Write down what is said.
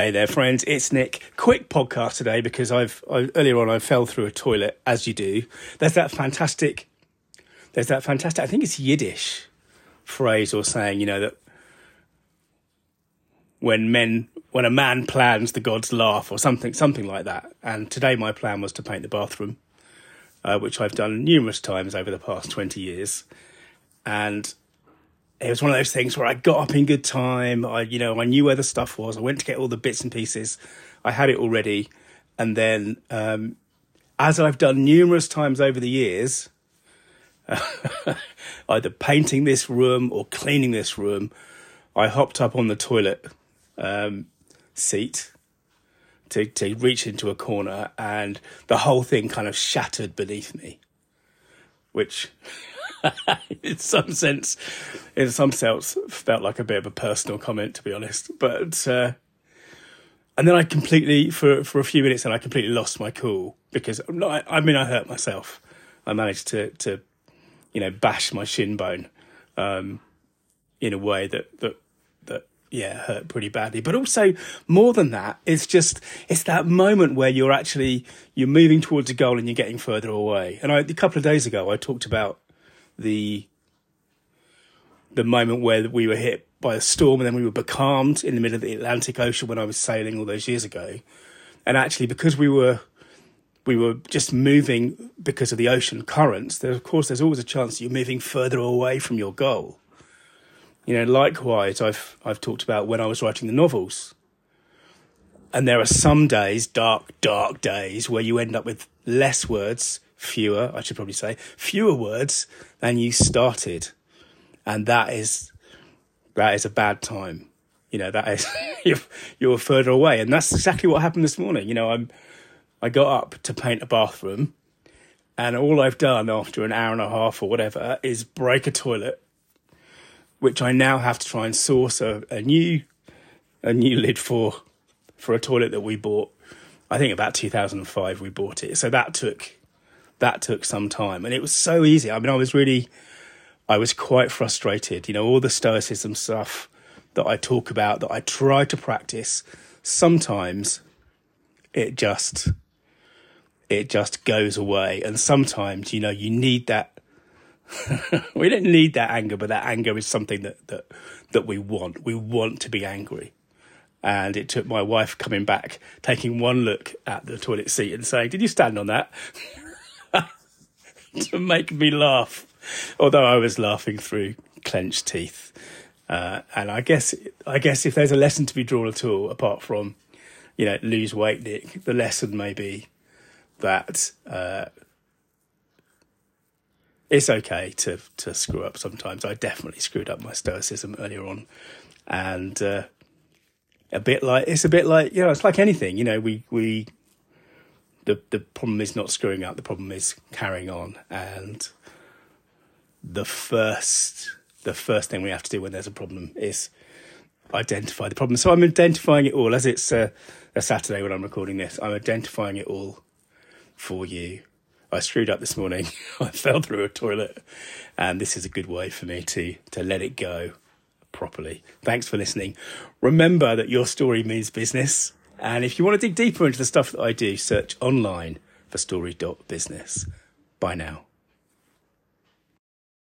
Hey there, friends. It's Nick. Quick podcast today because I've I, earlier on I fell through a toilet, as you do. There's that fantastic. There's that fantastic. I think it's Yiddish phrase or saying, you know, that when men, when a man plans, the gods laugh, or something, something like that. And today my plan was to paint the bathroom, uh, which I've done numerous times over the past twenty years, and it was one of those things where I got up in good time. I, you know, I knew where the stuff was. I went to get all the bits and pieces. I had it already, and then, um, as I've done numerous times over the years, either painting this room or cleaning this room, I hopped up on the toilet um, seat to to reach into a corner, and the whole thing kind of shattered beneath me, which. in some sense, in some sense, felt like a bit of a personal comment, to be honest. But uh, and then I completely, for for a few minutes, and I completely lost my cool because not, I mean, I hurt myself. I managed to to you know bash my shin bone um, in a way that that that yeah hurt pretty badly. But also more than that, it's just it's that moment where you're actually you're moving towards a goal and you're getting further away. And I, a couple of days ago, I talked about the the moment where we were hit by a storm and then we were becalmed in the middle of the Atlantic Ocean when I was sailing all those years ago. And actually, because we were we were just moving because of the ocean currents, there of course there's always a chance that you're moving further away from your goal. You know, likewise, I've I've talked about when I was writing the novels. And there are some days, dark, dark days, where you end up with less words fewer, I should probably say, fewer words than you started. And that is, that is a bad time. You know, that is, you're, you're further away. And that's exactly what happened this morning. You know, I'm, I got up to paint a bathroom and all I've done after an hour and a half or whatever is break a toilet, which I now have to try and source a, a new, a new lid for, for a toilet that we bought. I think about 2005 we bought it. So that took that took some time and it was so easy. I mean, I was really, I was quite frustrated. You know, all the Stoicism stuff that I talk about, that I try to practice, sometimes it just, it just goes away. And sometimes, you know, you need that. we don't need that anger, but that anger is something that, that, that we want. We want to be angry. And it took my wife coming back, taking one look at the toilet seat and saying, Did you stand on that? to make me laugh. Although I was laughing through clenched teeth. Uh, and I guess I guess if there's a lesson to be drawn at all, apart from you know lose weight, Nick, the lesson may be that uh, it's okay to to screw up sometimes. I definitely screwed up my stoicism earlier on, and uh, a bit like it's a bit like you know it's like anything. You know we we the the problem is not screwing up. The problem is carrying on. And the first the first thing we have to do when there's a problem is identify the problem. So I'm identifying it all as it's a, a Saturday when I'm recording this. I'm identifying it all for you. I screwed up this morning. I fell through a toilet, and this is a good way for me to to let it go properly. Thanks for listening. Remember that your story means business. And if you want to dig deeper into the stuff that I do, search online for story.business. Bye now.